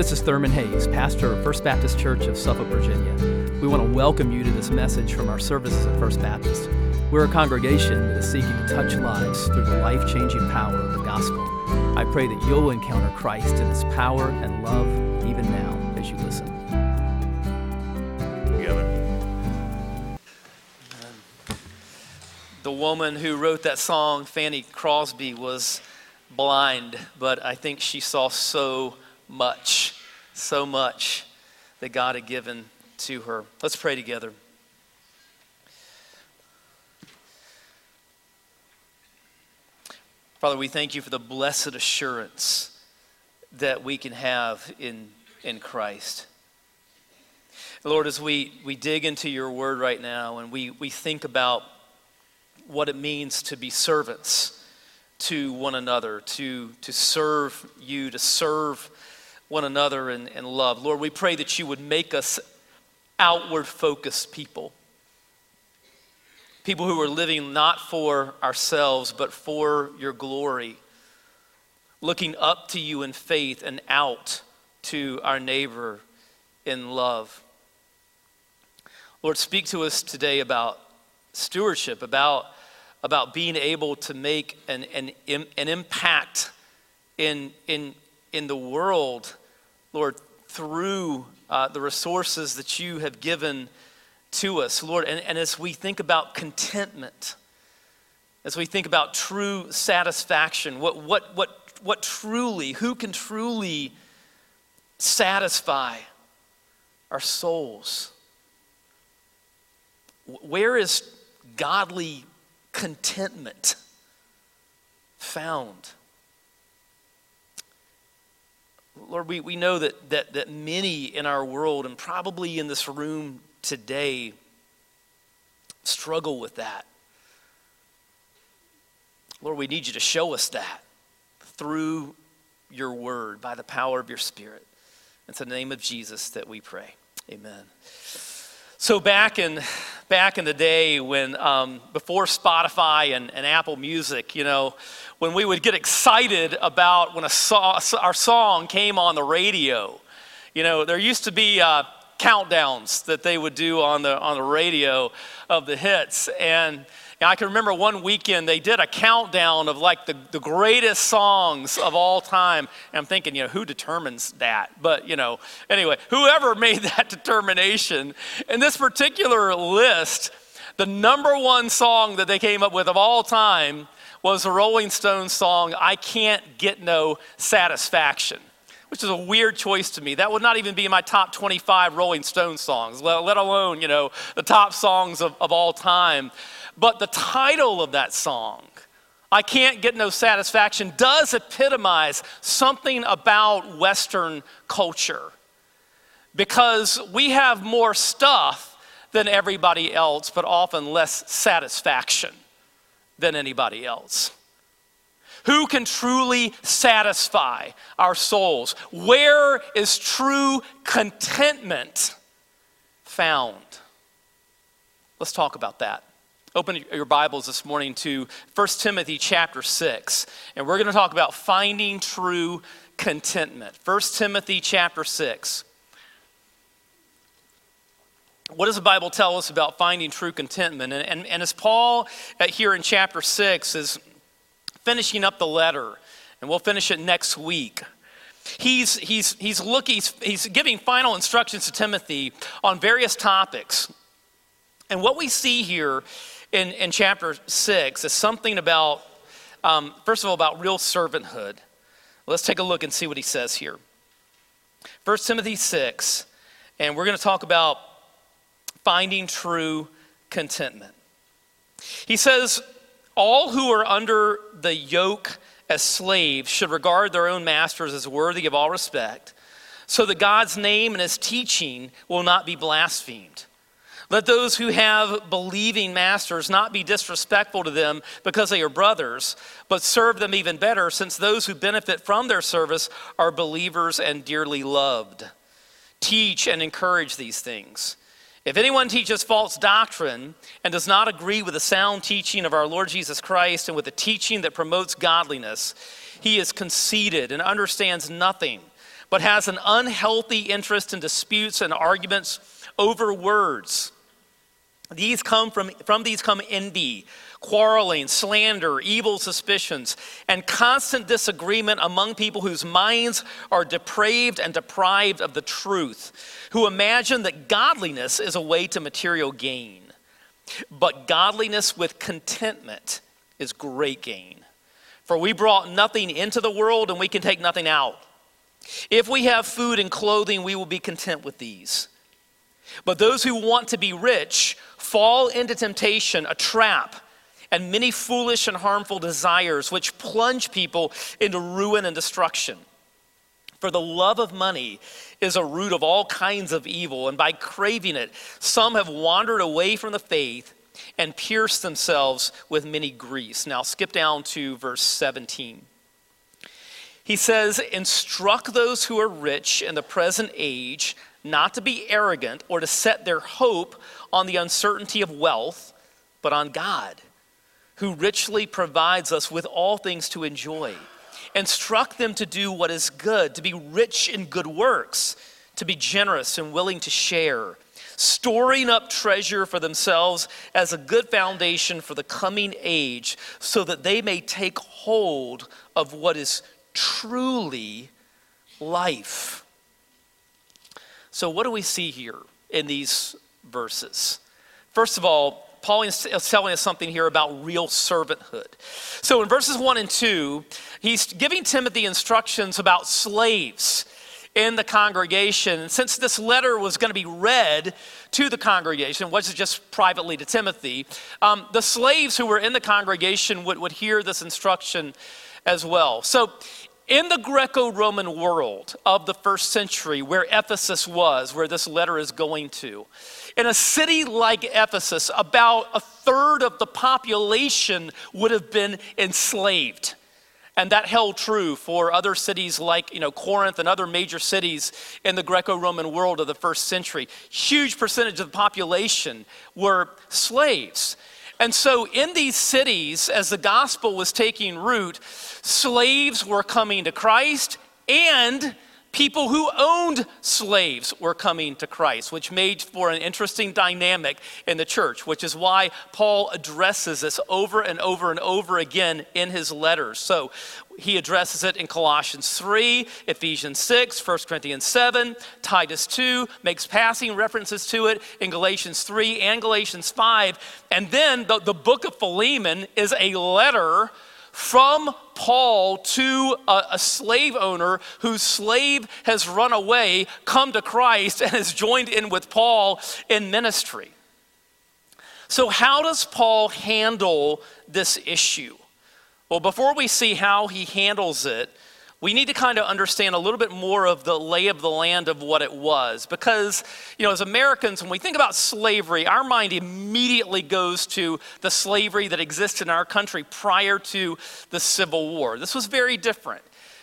this is Thurman Hayes, pastor of First Baptist Church of Suffolk, Virginia. We want to welcome you to this message from our services at First Baptist. We're a congregation that is seeking to touch lives through the life changing power of the gospel. I pray that you'll encounter Christ in his power and love even now as you listen. Together. The woman who wrote that song, Fanny Crosby, was blind, but I think she saw so much, so much that God had given to her. Let's pray together. Father, we thank you for the blessed assurance that we can have in, in Christ. Lord, as we, we dig into your word right now and we, we think about what it means to be servants to one another, to, to serve you, to serve one another in, in love. Lord, we pray that you would make us outward focused people. People who are living not for ourselves, but for your glory. Looking up to you in faith and out to our neighbor in love. Lord, speak to us today about stewardship, about, about being able to make an, an, an impact in, in, in the world Lord, through uh, the resources that you have given to us, Lord. And, and as we think about contentment, as we think about true satisfaction, what, what, what, what truly, who can truly satisfy our souls? Where is godly contentment found? Lord, we, we know that, that, that many in our world and probably in this room today struggle with that. Lord, we need you to show us that through your word by the power of your spirit. It's in the name of Jesus that we pray. Amen. So back in back in the day when um, before Spotify and, and Apple Music, you know, when we would get excited about when a so- our song came on the radio. You know, there used to be uh, countdowns that they would do on the, on the radio of the hits. And I can remember one weekend they did a countdown of like the, the greatest songs of all time. And I'm thinking, you know, who determines that? But, you know, anyway, whoever made that determination. In this particular list, the number one song that they came up with of all time was the Rolling Stones song, I Can't Get No Satisfaction, which is a weird choice to me. That would not even be my top 25 Rolling Stones songs, let alone, you know, the top songs of, of all time. But the title of that song, I Can't Get No Satisfaction, does epitomize something about Western culture because we have more stuff than everybody else, but often less satisfaction than anybody else. Who can truly satisfy our souls? Where is true contentment found? Let's talk about that. Open your Bibles this morning to 1 Timothy chapter 6, and we're going to talk about finding true contentment. 1 Timothy chapter 6. What does the Bible tell us about finding true contentment? And, and, and as Paul uh, here in chapter 6 is finishing up the letter, and we'll finish it next week, he's, he's, he's, look, he's, he's giving final instructions to Timothy on various topics. And what we see here in, in chapter 6 is something about, um, first of all, about real servanthood. Let's take a look and see what he says here. 1 Timothy 6, and we're going to talk about finding true contentment. He says, All who are under the yoke as slaves should regard their own masters as worthy of all respect, so that God's name and his teaching will not be blasphemed. Let those who have believing masters not be disrespectful to them because they are brothers, but serve them even better, since those who benefit from their service are believers and dearly loved. Teach and encourage these things. If anyone teaches false doctrine and does not agree with the sound teaching of our Lord Jesus Christ and with the teaching that promotes godliness, he is conceited and understands nothing, but has an unhealthy interest in disputes and arguments over words. These come from, from these come envy, quarreling, slander, evil suspicions, and constant disagreement among people whose minds are depraved and deprived of the truth, who imagine that godliness is a way to material gain. But godliness with contentment is great gain. For we brought nothing into the world and we can take nothing out. If we have food and clothing, we will be content with these. But those who want to be rich fall into temptation, a trap, and many foolish and harmful desires which plunge people into ruin and destruction. For the love of money is a root of all kinds of evil, and by craving it, some have wandered away from the faith and pierced themselves with many griefs. Now, skip down to verse 17. He says, Instruct those who are rich in the present age not to be arrogant or to set their hope on the uncertainty of wealth, but on God, who richly provides us with all things to enjoy. Instruct them to do what is good, to be rich in good works, to be generous and willing to share, storing up treasure for themselves as a good foundation for the coming age, so that they may take hold of what is truly life. So, what do we see here in these verses? First of all, Paul is telling us something here about real servanthood. So, in verses 1 and 2, he's giving Timothy instructions about slaves in the congregation. And since this letter was going to be read to the congregation, it wasn't just privately to Timothy, um, the slaves who were in the congregation would, would hear this instruction as well. So, in the Greco Roman world of the first century, where Ephesus was, where this letter is going to, in a city like Ephesus, about a third of the population would have been enslaved. And that held true for other cities like you know, Corinth and other major cities in the Greco Roman world of the first century. Huge percentage of the population were slaves. And so, in these cities, as the gospel was taking root, slaves were coming to Christ and people who owned slaves were coming to Christ, which made for an interesting dynamic in the church, which is why Paul addresses this over and over and over again in his letters. So he addresses it in Colossians 3, Ephesians 6, 1 Corinthians 7, Titus 2, makes passing references to it in Galatians 3 and Galatians 5. And then the, the book of Philemon is a letter from Paul to a, a, slave owner whose slave has run away, come to Christ, and has joined in with Paul in ministry. So, how does Paul handle this issue? Well, before we see how he handles it, we need to kind of understand a little bit more of the lay of the land of what it was. Because, you know, as Americans, when we think about slavery, our mind immediately goes to the slavery that existed in our country prior to the Civil War. This was very different.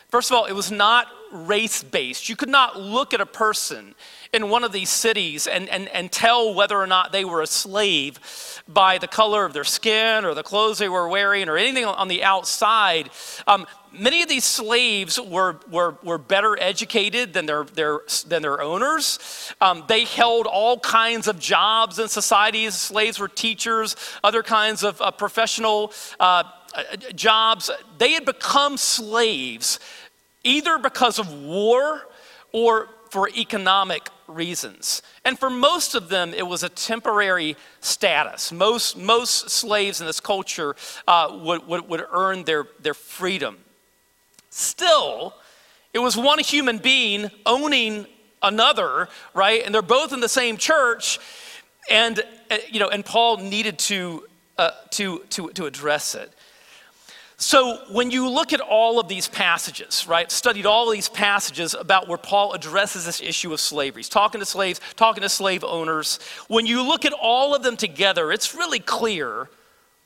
First of all, it was not race based. You could not look at a person in one of these cities and, and, and tell whether or not they were a slave by the color of their skin or the clothes they were wearing or anything on the outside. Um, many of these slaves were, were, were better educated than their, their, than their owners. Um, they held all kinds of jobs in societies. Slaves were teachers, other kinds of uh, professional uh, uh jobs. They had become slaves either because of war or for economic reasons. And for most of them, it was a temporary status. Most, most slaves in this culture uh, would, would, would earn their, their freedom. Still, it was one human being owning another, right? And they're both in the same church. And, uh, you know, and Paul needed to, uh, to, to, to address it. So, when you look at all of these passages, right, studied all these passages about where Paul addresses this issue of slavery, he's talking to slaves, talking to slave owners, when you look at all of them together, it's really clear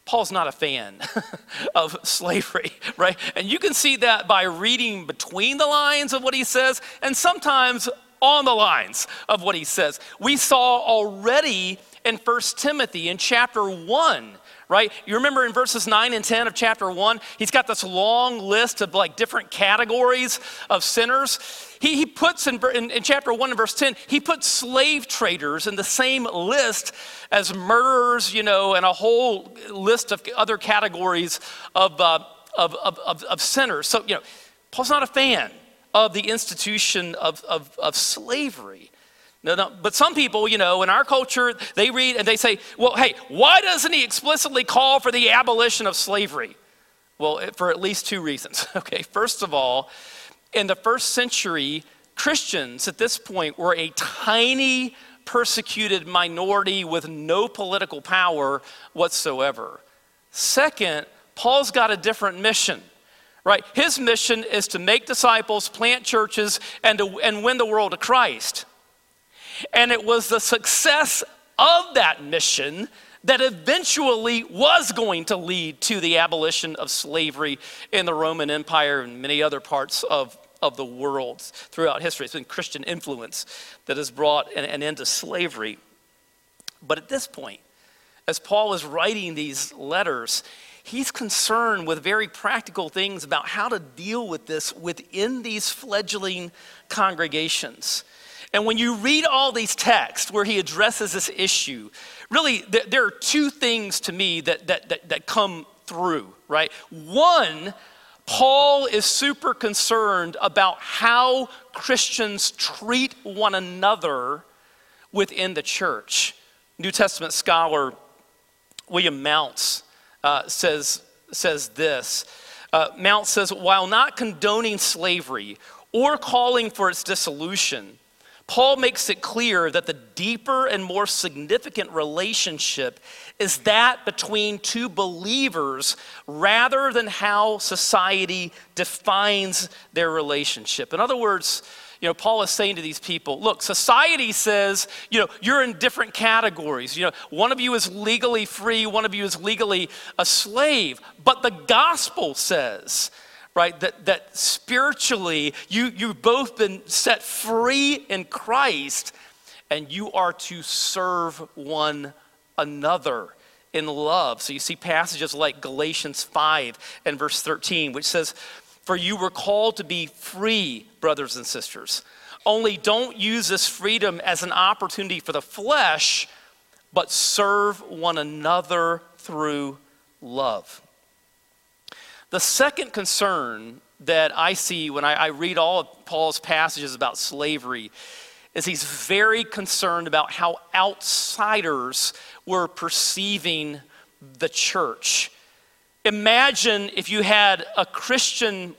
Paul's not a fan of slavery, right? And you can see that by reading between the lines of what he says and sometimes on the lines of what he says. We saw already in 1 Timothy in chapter 1 right? You remember in verses 9 and 10 of chapter 1, he's got this long list of like different categories of sinners. He, he puts in, in, in chapter 1 and verse 10, he puts slave traders in the same list as murderers, you know, and a whole list of other categories of, uh, of, of, of, of sinners. So, you know, Paul's not a fan of the institution of, of, of slavery. No, no, but some people, you know, in our culture, they read and they say, well, hey, why doesn't he explicitly call for the abolition of slavery? Well, for at least two reasons. Okay, first of all, in the first century, Christians at this point were a tiny persecuted minority with no political power whatsoever. Second, Paul's got a different mission right? His mission is to make disciples, plant churches, and, to, and win the world to Christ. And it was the success of that mission that eventually was going to lead to the abolition of slavery in the Roman Empire and many other parts of, of the world throughout history. It's been Christian influence that has brought an, an end to slavery. But at this point, as Paul is writing these letters, he's concerned with very practical things about how to deal with this within these fledgling congregations. And when you read all these texts where he addresses this issue, really, th- there are two things to me that, that, that, that come through, right? One, Paul is super concerned about how Christians treat one another within the church. New Testament scholar William Mounce uh, says, says this. Uh, Mounce says, while not condoning slavery or calling for its dissolution, Paul makes it clear that the deeper and more significant relationship is that between two believers rather than how society defines their relationship. In other words, you know, Paul is saying to these people, look, society says, you know, you're in different categories. You know, one of you is legally free, one of you is legally a slave. But the gospel says right? That, that spiritually you, you've both been set free in Christ and you are to serve one another in love. So you see passages like Galatians 5 and verse 13, which says, For you were called to be free, brothers and sisters. Only don't use this freedom as an opportunity for the flesh, but serve one another through love. The second concern that I see when I, I read all of Paul's passages about slavery is he's very concerned about how outsiders were perceiving the church. Imagine if you had a Christian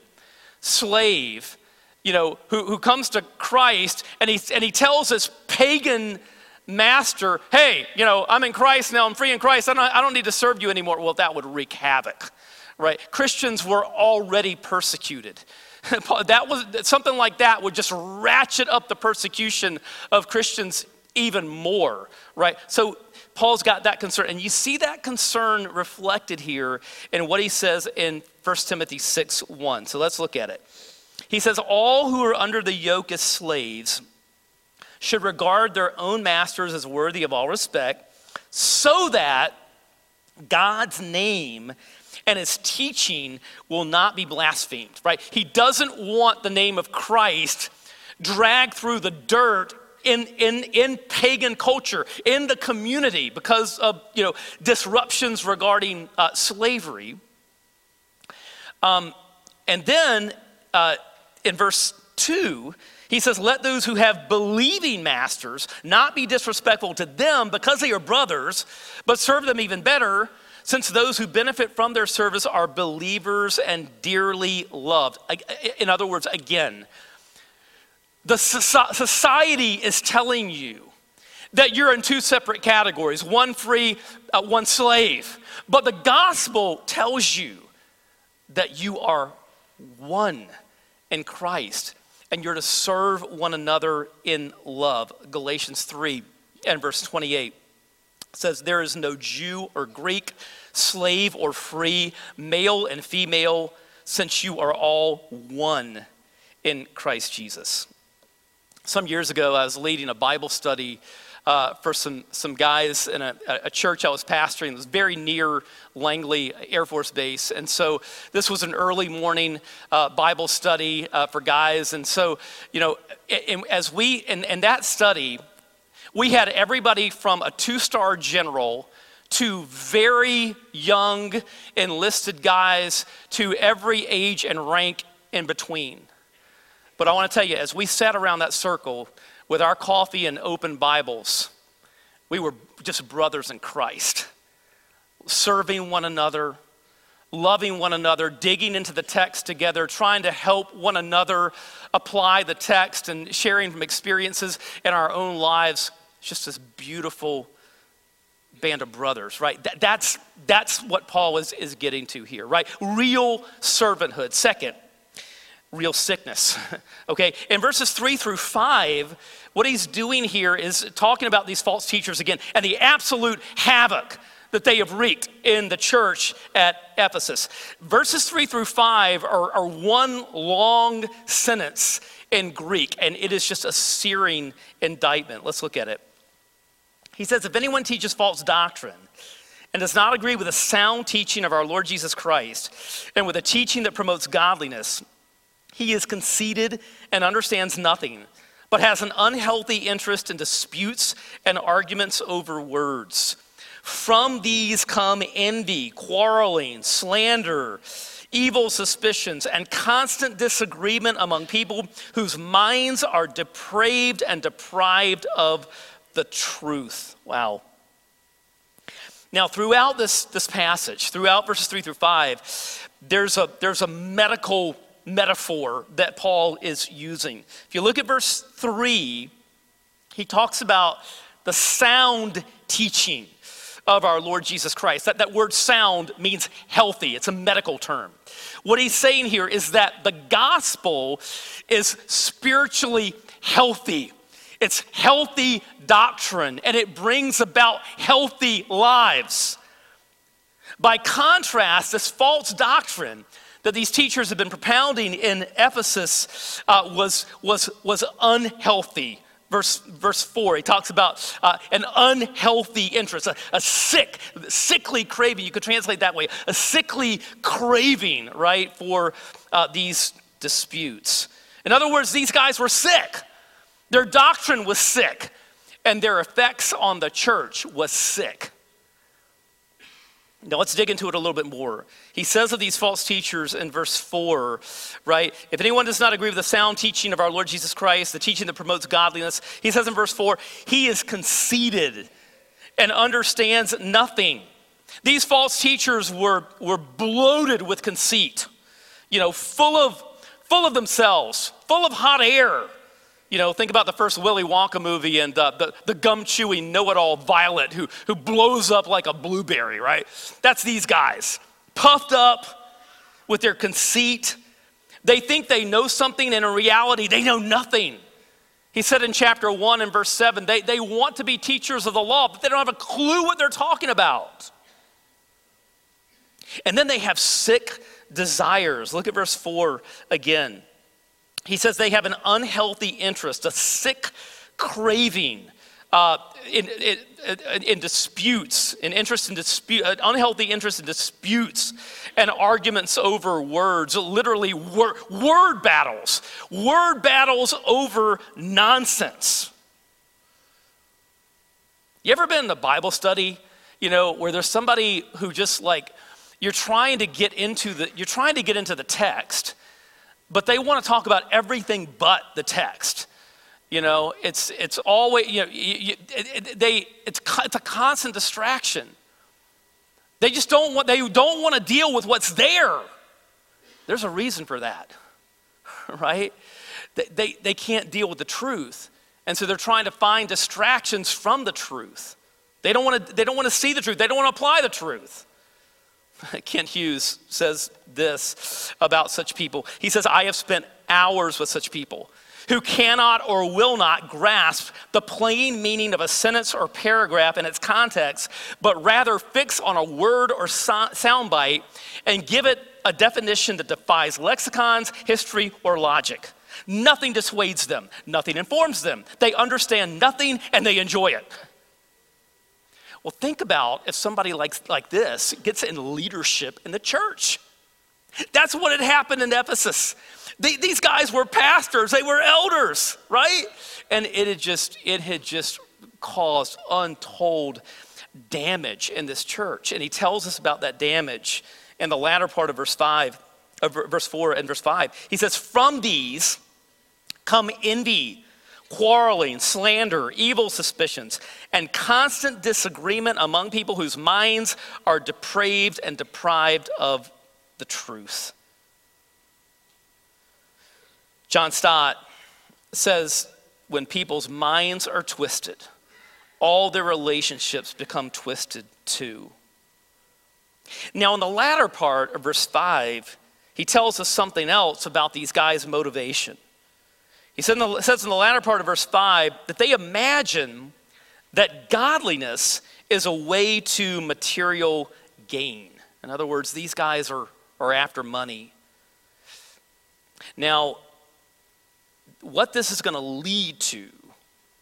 slave, you know, who, who comes to Christ and he, and he tells his pagan master, hey, you know, I'm in Christ now, I'm free in Christ, I don't, I don't need to serve you anymore. Well, that would wreak havoc right? Christians were already persecuted. that was something like that would just ratchet up the persecution of Christians even more, right? So Paul's got that concern. And you see that concern reflected here in what he says in 1 Timothy 6 1. So let's look at it. He says, All who are under the yoke as slaves should regard their own masters as worthy of all respect, so that God's name and his teaching will not be blasphemed, right? He doesn't want the name of Christ dragged through the dirt in, in, in pagan culture, in the community, because of you know, disruptions regarding uh, slavery. Um, and then uh, in verse 2, he says, Let those who have believing masters not be disrespectful to them because they are brothers, but serve them even better since those who benefit from their service are believers and dearly loved. In other words, again, the society is telling you that you're in two separate categories one free, uh, one slave. But the gospel tells you that you are one in Christ and you're to serve one another in love. Galatians 3 and verse 28 says, There is no Jew or Greek, slave or free, male and female, since you are all one in Christ Jesus. Some years ago, I was leading a Bible study uh, for some, some guys in a, a church I was pastoring. It was very near Langley Air Force Base. And so this was an early morning uh, Bible study uh, for guys. And so, you know, in, as we, in that study, we had everybody from a two star general to very young enlisted guys to every age and rank in between. But I want to tell you, as we sat around that circle with our coffee and open Bibles, we were just brothers in Christ, serving one another, loving one another, digging into the text together, trying to help one another apply the text and sharing from experiences in our own lives. It's just this beautiful band of brothers, right? That, that's, that's what Paul is, is getting to here, right? Real servanthood. Second, real sickness. okay, in verses three through five, what he's doing here is talking about these false teachers again and the absolute havoc that they have wreaked in the church at Ephesus. Verses three through five are, are one long sentence in Greek, and it is just a searing indictment. Let's look at it. He says, If anyone teaches false doctrine, and does not agree with the sound teaching of our Lord Jesus Christ and with a teaching that promotes godliness, he is conceited and understands nothing, but has an unhealthy interest in disputes and arguments over words. From these come envy, quarreling, slander, evil suspicions, and constant disagreement among people whose minds are depraved and deprived of the truth. Wow. Now, throughout this, this passage, throughout verses three through five, there's a, there's a medical metaphor that Paul is using. If you look at verse 3, he talks about the sound teaching of our Lord Jesus Christ. That, that word sound means healthy, it's a medical term. What he's saying here is that the gospel is spiritually healthy. It's healthy doctrine and it brings about healthy lives. By contrast, this false doctrine that these teachers have been propounding in Ephesus uh, was, was, was unhealthy. Verse, verse 4, he talks about uh, an unhealthy interest, a, a sick, sickly craving. You could translate that way a sickly craving, right, for uh, these disputes. In other words, these guys were sick. Their doctrine was sick, and their effects on the church was sick. Now let's dig into it a little bit more. He says of these false teachers in verse 4, right? If anyone does not agree with the sound teaching of our Lord Jesus Christ, the teaching that promotes godliness, he says in verse 4, he is conceited and understands nothing. These false teachers were, were bloated with conceit, you know, full of, full of themselves, full of hot air. You know, think about the first Willy Wonka movie and uh, the, the gum chewing know it all Violet who, who blows up like a blueberry, right? That's these guys, puffed up with their conceit. They think they know something, and in reality, they know nothing. He said in chapter 1 and verse 7 they, they want to be teachers of the law, but they don't have a clue what they're talking about. And then they have sick desires. Look at verse 4 again. He says they have an unhealthy interest, a sick craving uh, in, in, in, disputes, an interest in dispute, an unhealthy interest in disputes and arguments over words, literally wor- word battles, word battles over nonsense. You ever been in a Bible study, you know, where there's somebody who just like, you're trying to get into the, you're trying to get into the text, but they want to talk about everything but the text. You know, it's, it's always, you know, you, you, it, they, it's, it's a constant distraction. They just don't want, they don't want to deal with what's there. There's a reason for that, right? They, they, they can't deal with the truth. And so they're trying to find distractions from the truth. They don't want to, they don't want to see the truth. They don't want to apply the truth. Kent Hughes says this about such people. He says, I have spent hours with such people who cannot or will not grasp the plain meaning of a sentence or paragraph in its context, but rather fix on a word or so- soundbite and give it a definition that defies lexicons, history, or logic. Nothing dissuades them, nothing informs them. They understand nothing and they enjoy it. Well, think about if somebody like, like this gets in leadership in the church. That's what had happened in Ephesus. these guys were pastors, they were elders, right? And it had just, it had just caused untold damage in this church. And he tells us about that damage in the latter part of verse 5, of verse 4 and verse 5. He says, From these come envy quarreling, slander, evil suspicions, and constant disagreement among people whose minds are depraved and deprived of the truth. John Stott says when people's minds are twisted, all their relationships become twisted too. Now, in the latter part of verse 5, he tells us something else about these guys' motivation. He says in the latter part of verse 5 that they imagine that godliness is a way to material gain. In other words, these guys are, are after money. Now, what this is going to lead to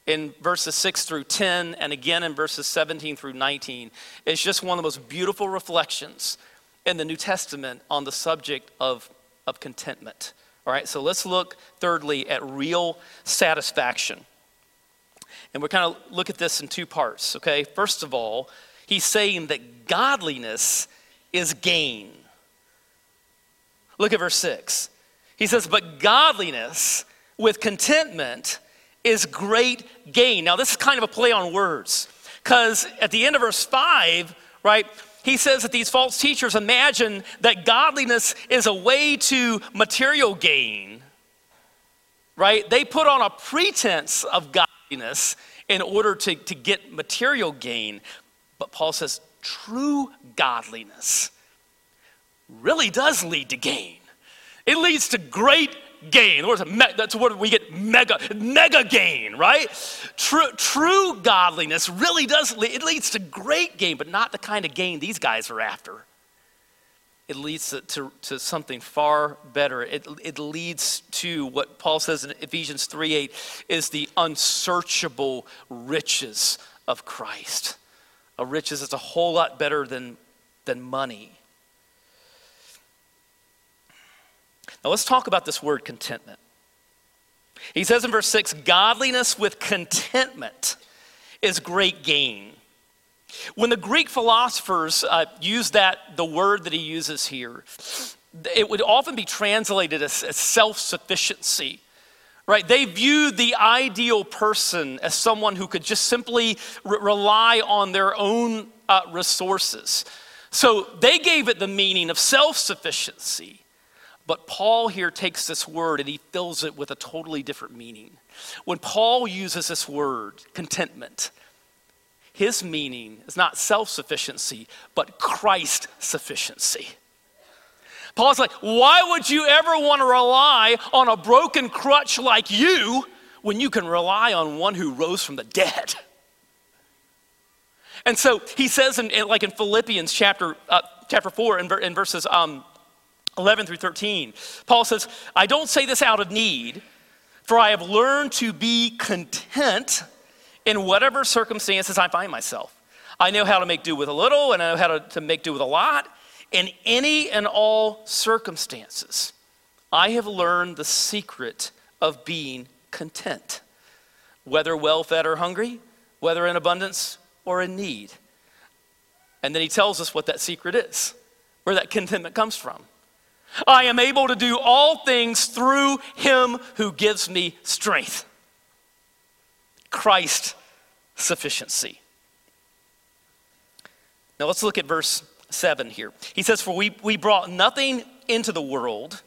in verses 6 through 10 and again in verses 17 through 19 is just one of the most beautiful reflections in the New Testament on the subject of, of contentment. All right, so let's look thirdly at real satisfaction. And we're kind of look at this in two parts, okay? First of all, he's saying that godliness is gain. Look at verse 6. He says, But godliness with contentment is great gain. Now, this is kind of a play on words, because at the end of verse 5, right, he says that these false teachers imagine that godliness is a way to material gain, right? They put on a pretense of godliness in order to, to get material gain. But Paul says true godliness really does lead to gain. It leads to great gain. That's where we get mega, mega gain, right? True, true godliness really does, it leads to great gain, but not the kind of gain these guys are after. It leads to, to, to something far better. It, it leads to what Paul says in Ephesians 3 8 is the unsearchable riches of Christ. A riches that's a whole lot better than, than money. Now let's talk about this word contentment. He says in verse 6 godliness with contentment is great gain. When the Greek philosophers uh, that, the word that he uses here, it would often be translated as, as self sufficiency right? They viewed the ideal person as someone who could just simply re- rely on their own uh, resources. So they gave it the meaning of self sufficiency. But Paul here takes this word and he fills it with a totally different meaning. When Paul uses this word, contentment, his meaning is not self sufficiency, but Christ sufficiency. Paul's like, why would you ever want to rely on a broken crutch like you when you can rely on one who rose from the dead? And so he says, in, like in Philippians chapter, uh, chapter 4, in, in verses um, 11 through 13. Paul says, I don't say this out of need, for I have learned to be content in whatever circumstances I find myself. I know how to make do with a little, and I know how to, to make do with a lot. In any and all circumstances, I have learned the secret of being content, whether well fed or hungry, whether in abundance or in need. And then he tells us what that secret is, where that contentment comes from. I am able to do all things through him who gives me strength. Christ sufficiency. Now let's look at verse 7 here. He says, For we, we brought nothing into the world,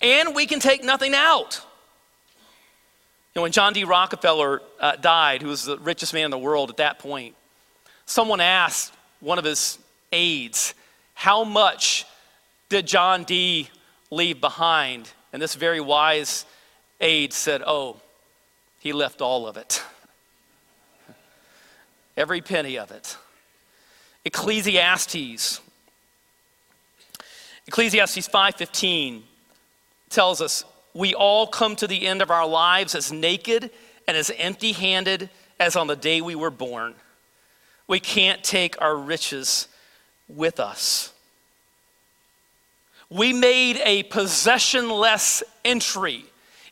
and we can take nothing out. You know, when John D. Rockefeller uh, died, who was the richest man in the world at that point, someone asked one of his aides, How much did John D. leave behind? And this very wise aide said, Oh, he left all of it. Every penny of it. Ecclesiastes. Ecclesiastes 5:15 tells us we all come to the end of our lives as naked and as empty handed as on the day we were born. We can't take our riches with us. We made a possessionless entry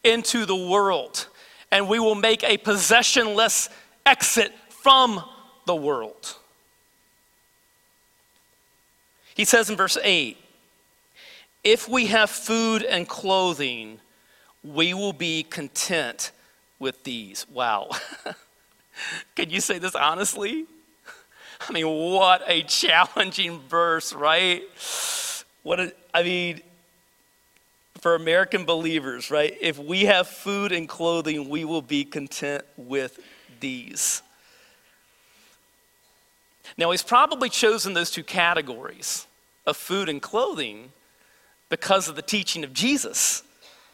into the world, and we will make a possessionless exit from the world. He says in verse 8 if we have food and clothing, we will be content with these. Wow. Can you say this honestly? I mean, what a challenging verse, right? What a, I mean, for American believers, right? If we have food and clothing, we will be content with these. Now, he's probably chosen those two categories of food and clothing because of the teaching of Jesus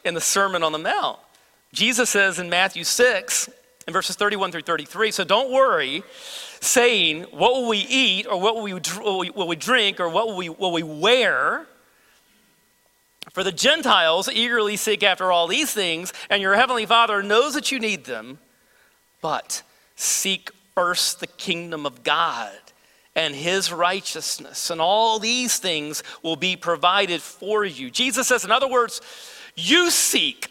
in the Sermon on the Mount. Jesus says in Matthew 6, in verses 31 through 33, so don't worry saying, What will we eat, or what will we, will we drink, or what will we, will we wear? For the Gentiles eagerly seek after all these things, and your heavenly Father knows that you need them, but seek first the kingdom of God and his righteousness, and all these things will be provided for you. Jesus says, in other words, you seek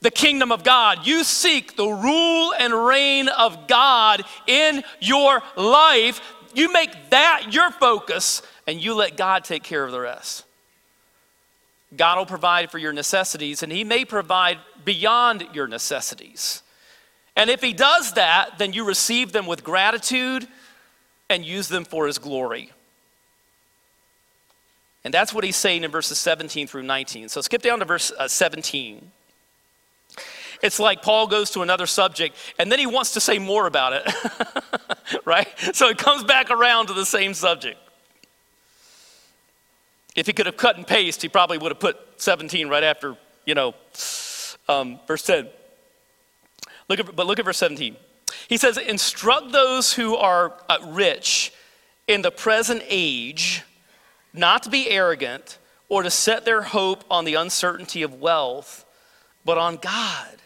the kingdom of God. You seek the rule and reign of God in your life. You make that your focus, and you let God take care of the rest. God will provide for your necessities, and He may provide beyond your necessities. And if He does that, then you receive them with gratitude and use them for his glory. And that's what he's saying in verses 17 through 19. So skip down to verse uh, 17. It's like Paul goes to another subject and then he wants to say more about it, right? So it comes back around to the same subject. If he could have cut and paste, he probably would have put 17 right after, you know, um, verse 10. Look at, but look at verse 17. He says, Instruct those who are uh, rich in the present age not to be arrogant or to set their hope on the uncertainty of wealth, but on God,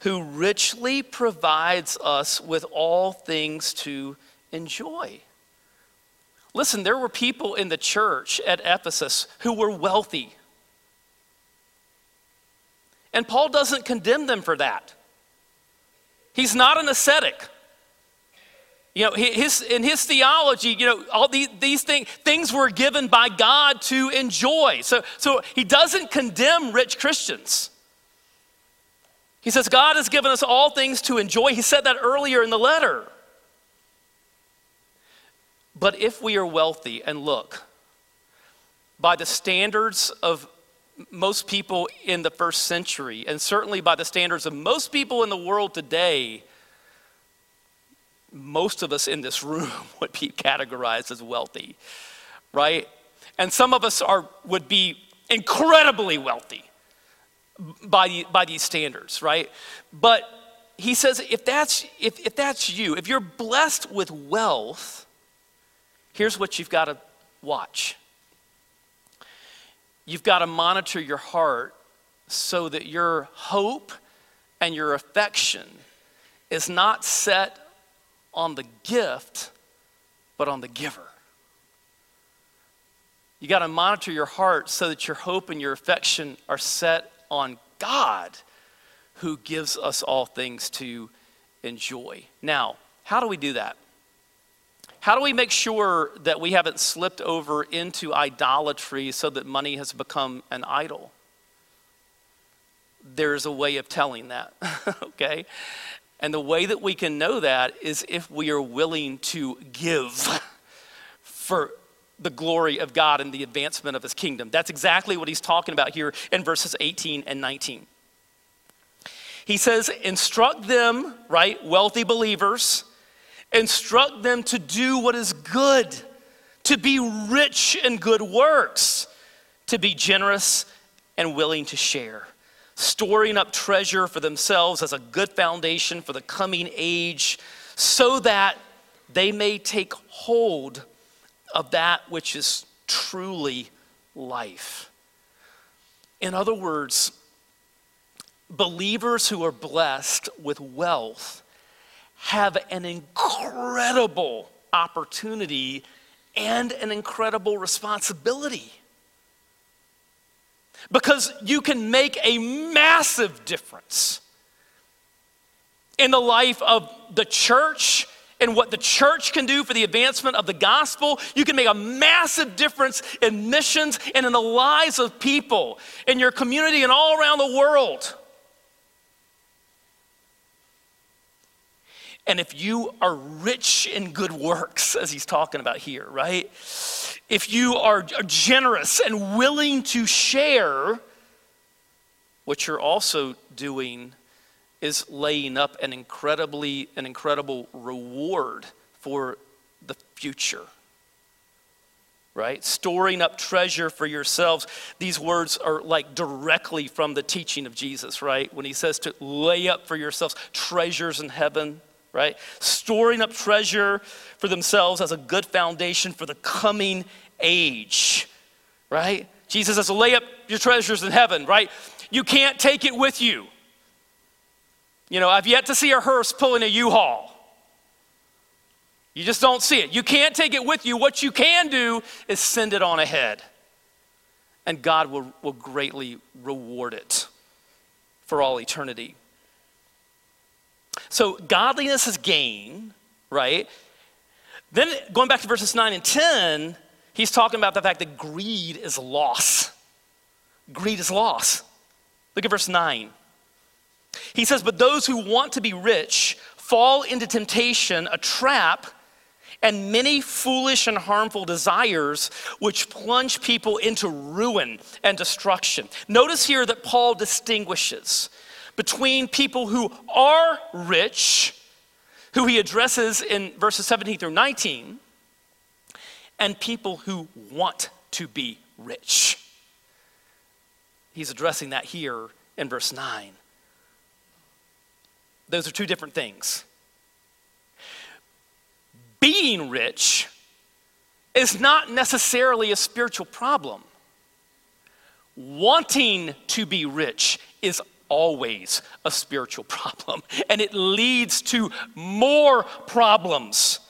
who richly provides us with all things to enjoy. Listen, there were people in the church at Ephesus who were wealthy. And Paul doesn't condemn them for that. He's not an ascetic. You know, his, in his theology, you know, all these, these things, things were given by God to enjoy. So, so he doesn't condemn rich Christians. He says, God has given us all things to enjoy. He said that earlier in the letter. But if we are wealthy, and look, by the standards of most people in the first century, and certainly by the standards of most people in the world today, most of us in this room would be categorized as wealthy, right? And some of us are, would be incredibly wealthy by, by these standards, right? But he says if that's, if, if that's you, if you're blessed with wealth, here's what you've got to watch You've got to monitor your heart so that your hope and your affection is not set on the gift, but on the giver. You got to monitor your heart so that your hope and your affection are set on God, who gives us all things to enjoy. Now, how do we do that? How do we make sure that we haven't slipped over into idolatry so that money has become an idol? There's a way of telling that, okay? And the way that we can know that is if we are willing to give for the glory of God and the advancement of his kingdom. That's exactly what he's talking about here in verses 18 and 19. He says, Instruct them, right, wealthy believers Instruct them to do what is good, to be rich in good works, to be generous and willing to share, storing up treasure for themselves as a good foundation for the coming age, so that they may take hold of that which is truly life. In other words, believers who are blessed with wealth have an incredible opportunity and an incredible responsibility. Because you can make a massive difference in the life of the church and what the church can do for the advancement of the gospel. You can make a massive difference in missions and in the lives of people in your community and all around the world. And if you are rich in good works, as he's talking about here, right? If you are generous and willing to share, what you're also doing is laying up an incredibly an incredible reward for the future right storing up treasure for yourselves these words are like directly from the teaching of jesus right when he says to lay up for yourselves treasures in heaven right? Storing up treasure for themselves as a good foundation for the coming age, right? Jesus says, lay up your treasures in heaven, right? You can't take it with you. You know, I've yet to see a hearse pulling a U-Haul. You just don't see it. You can't take it with you. What you can do is send it on ahead. And God will, will greatly reward it for all eternity. So godliness is gain, right? Then going back to verses 9 and 10, he's talking about the fact that greed is loss. Greed is loss. Look at verse 9. He says, But those who want to be rich fall into temptation, a trap, and many foolish and harmful desires which plunge people into ruin and destruction. Notice here that Paul distinguishes between people who are rich, who he addresses in verses 17 through 19, and people who want to be rich. He's addressing that here in verse 9. Those are two different things. Being rich is not necessarily a spiritual problem. Wanting to be rich is always a spiritual problem, and it leads to more problems.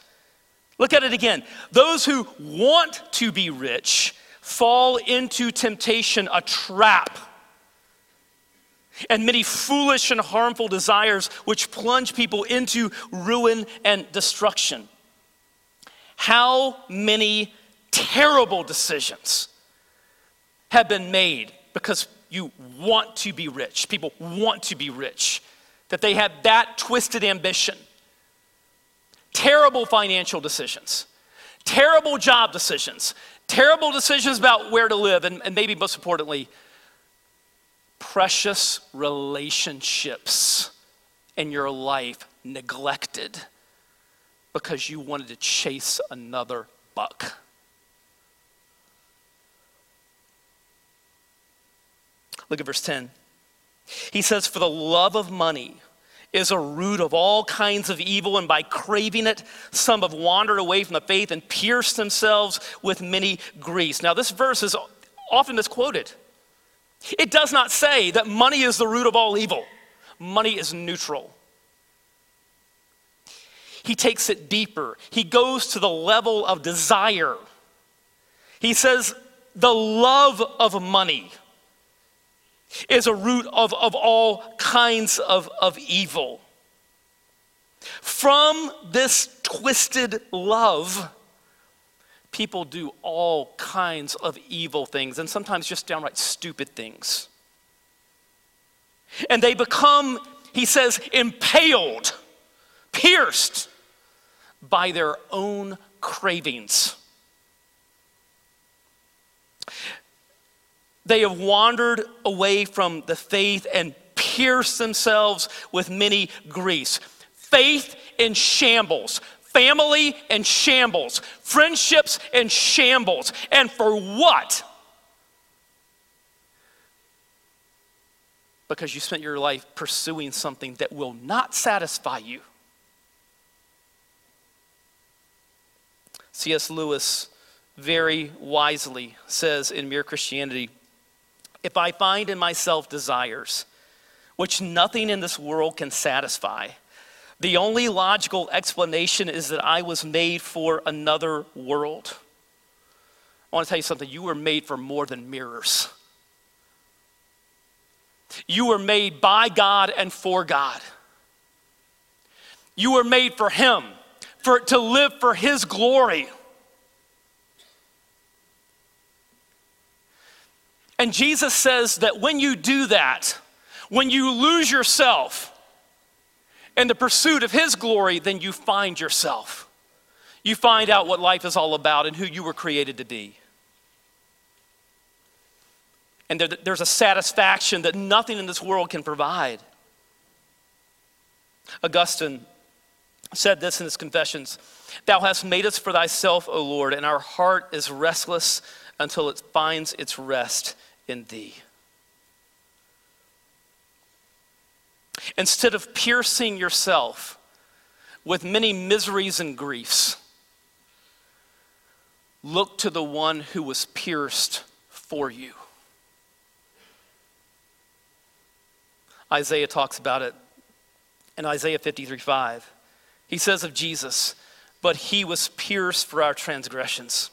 Look at it again. Those who want to be rich fall into temptation, a trap, and many foolish and harmful desires which plunge people into ruin and destruction. How many terrible decisions have been made because you want to be rich. People want to be rich. That they have that twisted ambition. Terrible financial decisions, terrible job decisions, terrible decisions about where to live, and, and maybe most importantly, precious relationships in your life neglected because you wanted to chase another buck. Look at verse 10. He says, For the love of money is a root of all kinds of evil, and by craving it, some have wandered away from the faith and pierced themselves with many griefs. Now, this verse is often misquoted. It does not say that money is the root of all evil, money is neutral. He takes it deeper, he goes to the level of desire. He says, The love of money is a root of, of all kinds of, of evil. From this twisted love, people do all kinds of evil things and sometimes just downright stupid things. And they become, he says, impaled, pierced by their own cravings. They have wandered away from the faith and pierced themselves with many griefs. Faith in shambles, family in shambles, friendships in shambles. And for what? Because you spent your life pursuing something that will not satisfy you. C.S. Lewis very wisely says in Mere Christianity If I find in myself desires which nothing in this world can satisfy, the only logical explanation is that I was made for another world. I want to tell you something. You were made for more than mirrors. You were made by God and for God. You were made for Him, for to live for His glory. And Jesus says that when you do that, when you lose yourself in the pursuit of His glory, then you find yourself. You find out what life is all about and who you were created to be. And there, there's a satisfaction that nothing in this world can provide. Augustine said this in his confessions Thou hast made us for thyself, O Lord, and our heart is restless until it finds its rest in thee. Instead of piercing yourself with many miseries and griefs, look to the one who was pierced for you. Isaiah talks about it in Isaiah 53 5. He says of Jesus, But he was pierced for our transgressions,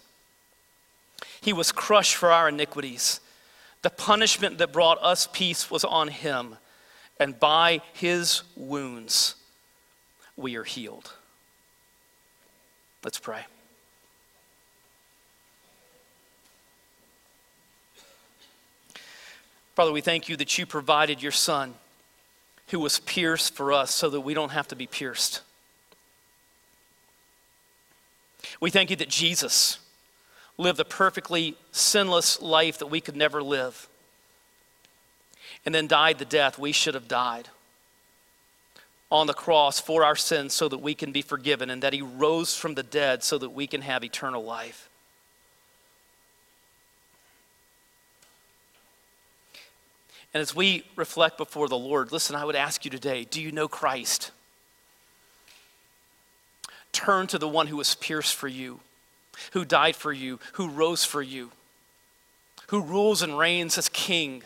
he was crushed for our iniquities. The punishment that brought us peace was on him, and by his wounds we are healed. Let's pray. Father, we thank you that you provided your son who was pierced for us so that we don't have to be pierced. We thank you that Jesus lived a perfectly sinless life that we could never live, and then died the death we should have died on the cross for our sins so that we can be forgiven, and that he rose from the dead so that we can have eternal life. And as we reflect before the Lord, listen, I would ask you today do you know Christ? Turn to the one who was pierced for you, who died for you, who rose for you, who rules and reigns as king,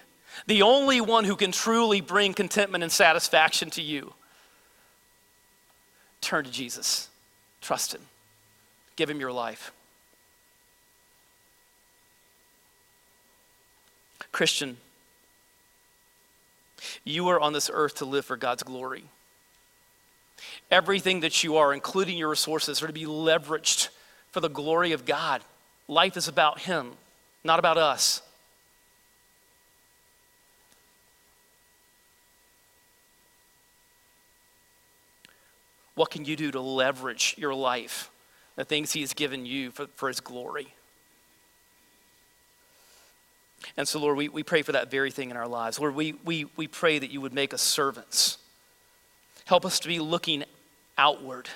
the only one who can truly bring contentment and satisfaction to you. Turn to Jesus, trust him, give him your life. Christian, you are on this earth to live for God's glory. Everything that you are, including your resources, are to be leveraged for the glory of God. Life is about Him, not about us. What can you do to leverage your life, the things He has given you for, for His glory? And so, Lord, we, we pray for that very thing in our lives. Lord, we, we, we pray that you would make us servants. Help us to be looking outward,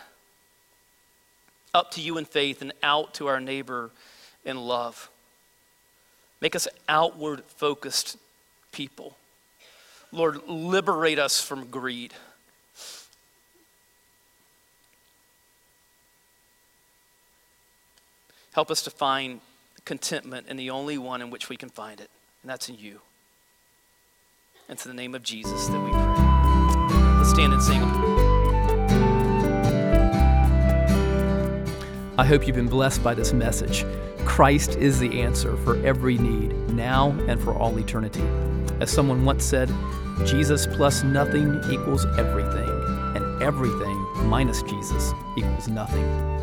up to you in faith, and out to our neighbor in love. Make us outward focused people. Lord, liberate us from greed. Help us to find contentment in the only one in which we can find it, and that's in you. And to the name of Jesus that we pray. Let's stand and sing. I hope you've been blessed by this message. Christ is the answer for every need, now and for all eternity. As someone once said, Jesus plus nothing equals everything, and everything minus Jesus equals nothing.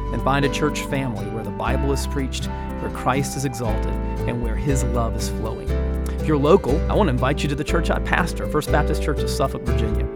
And find a church family where the Bible is preached, where Christ is exalted, and where His love is flowing. If you're local, I want to invite you to the church I pastor, First Baptist Church of Suffolk, Virginia.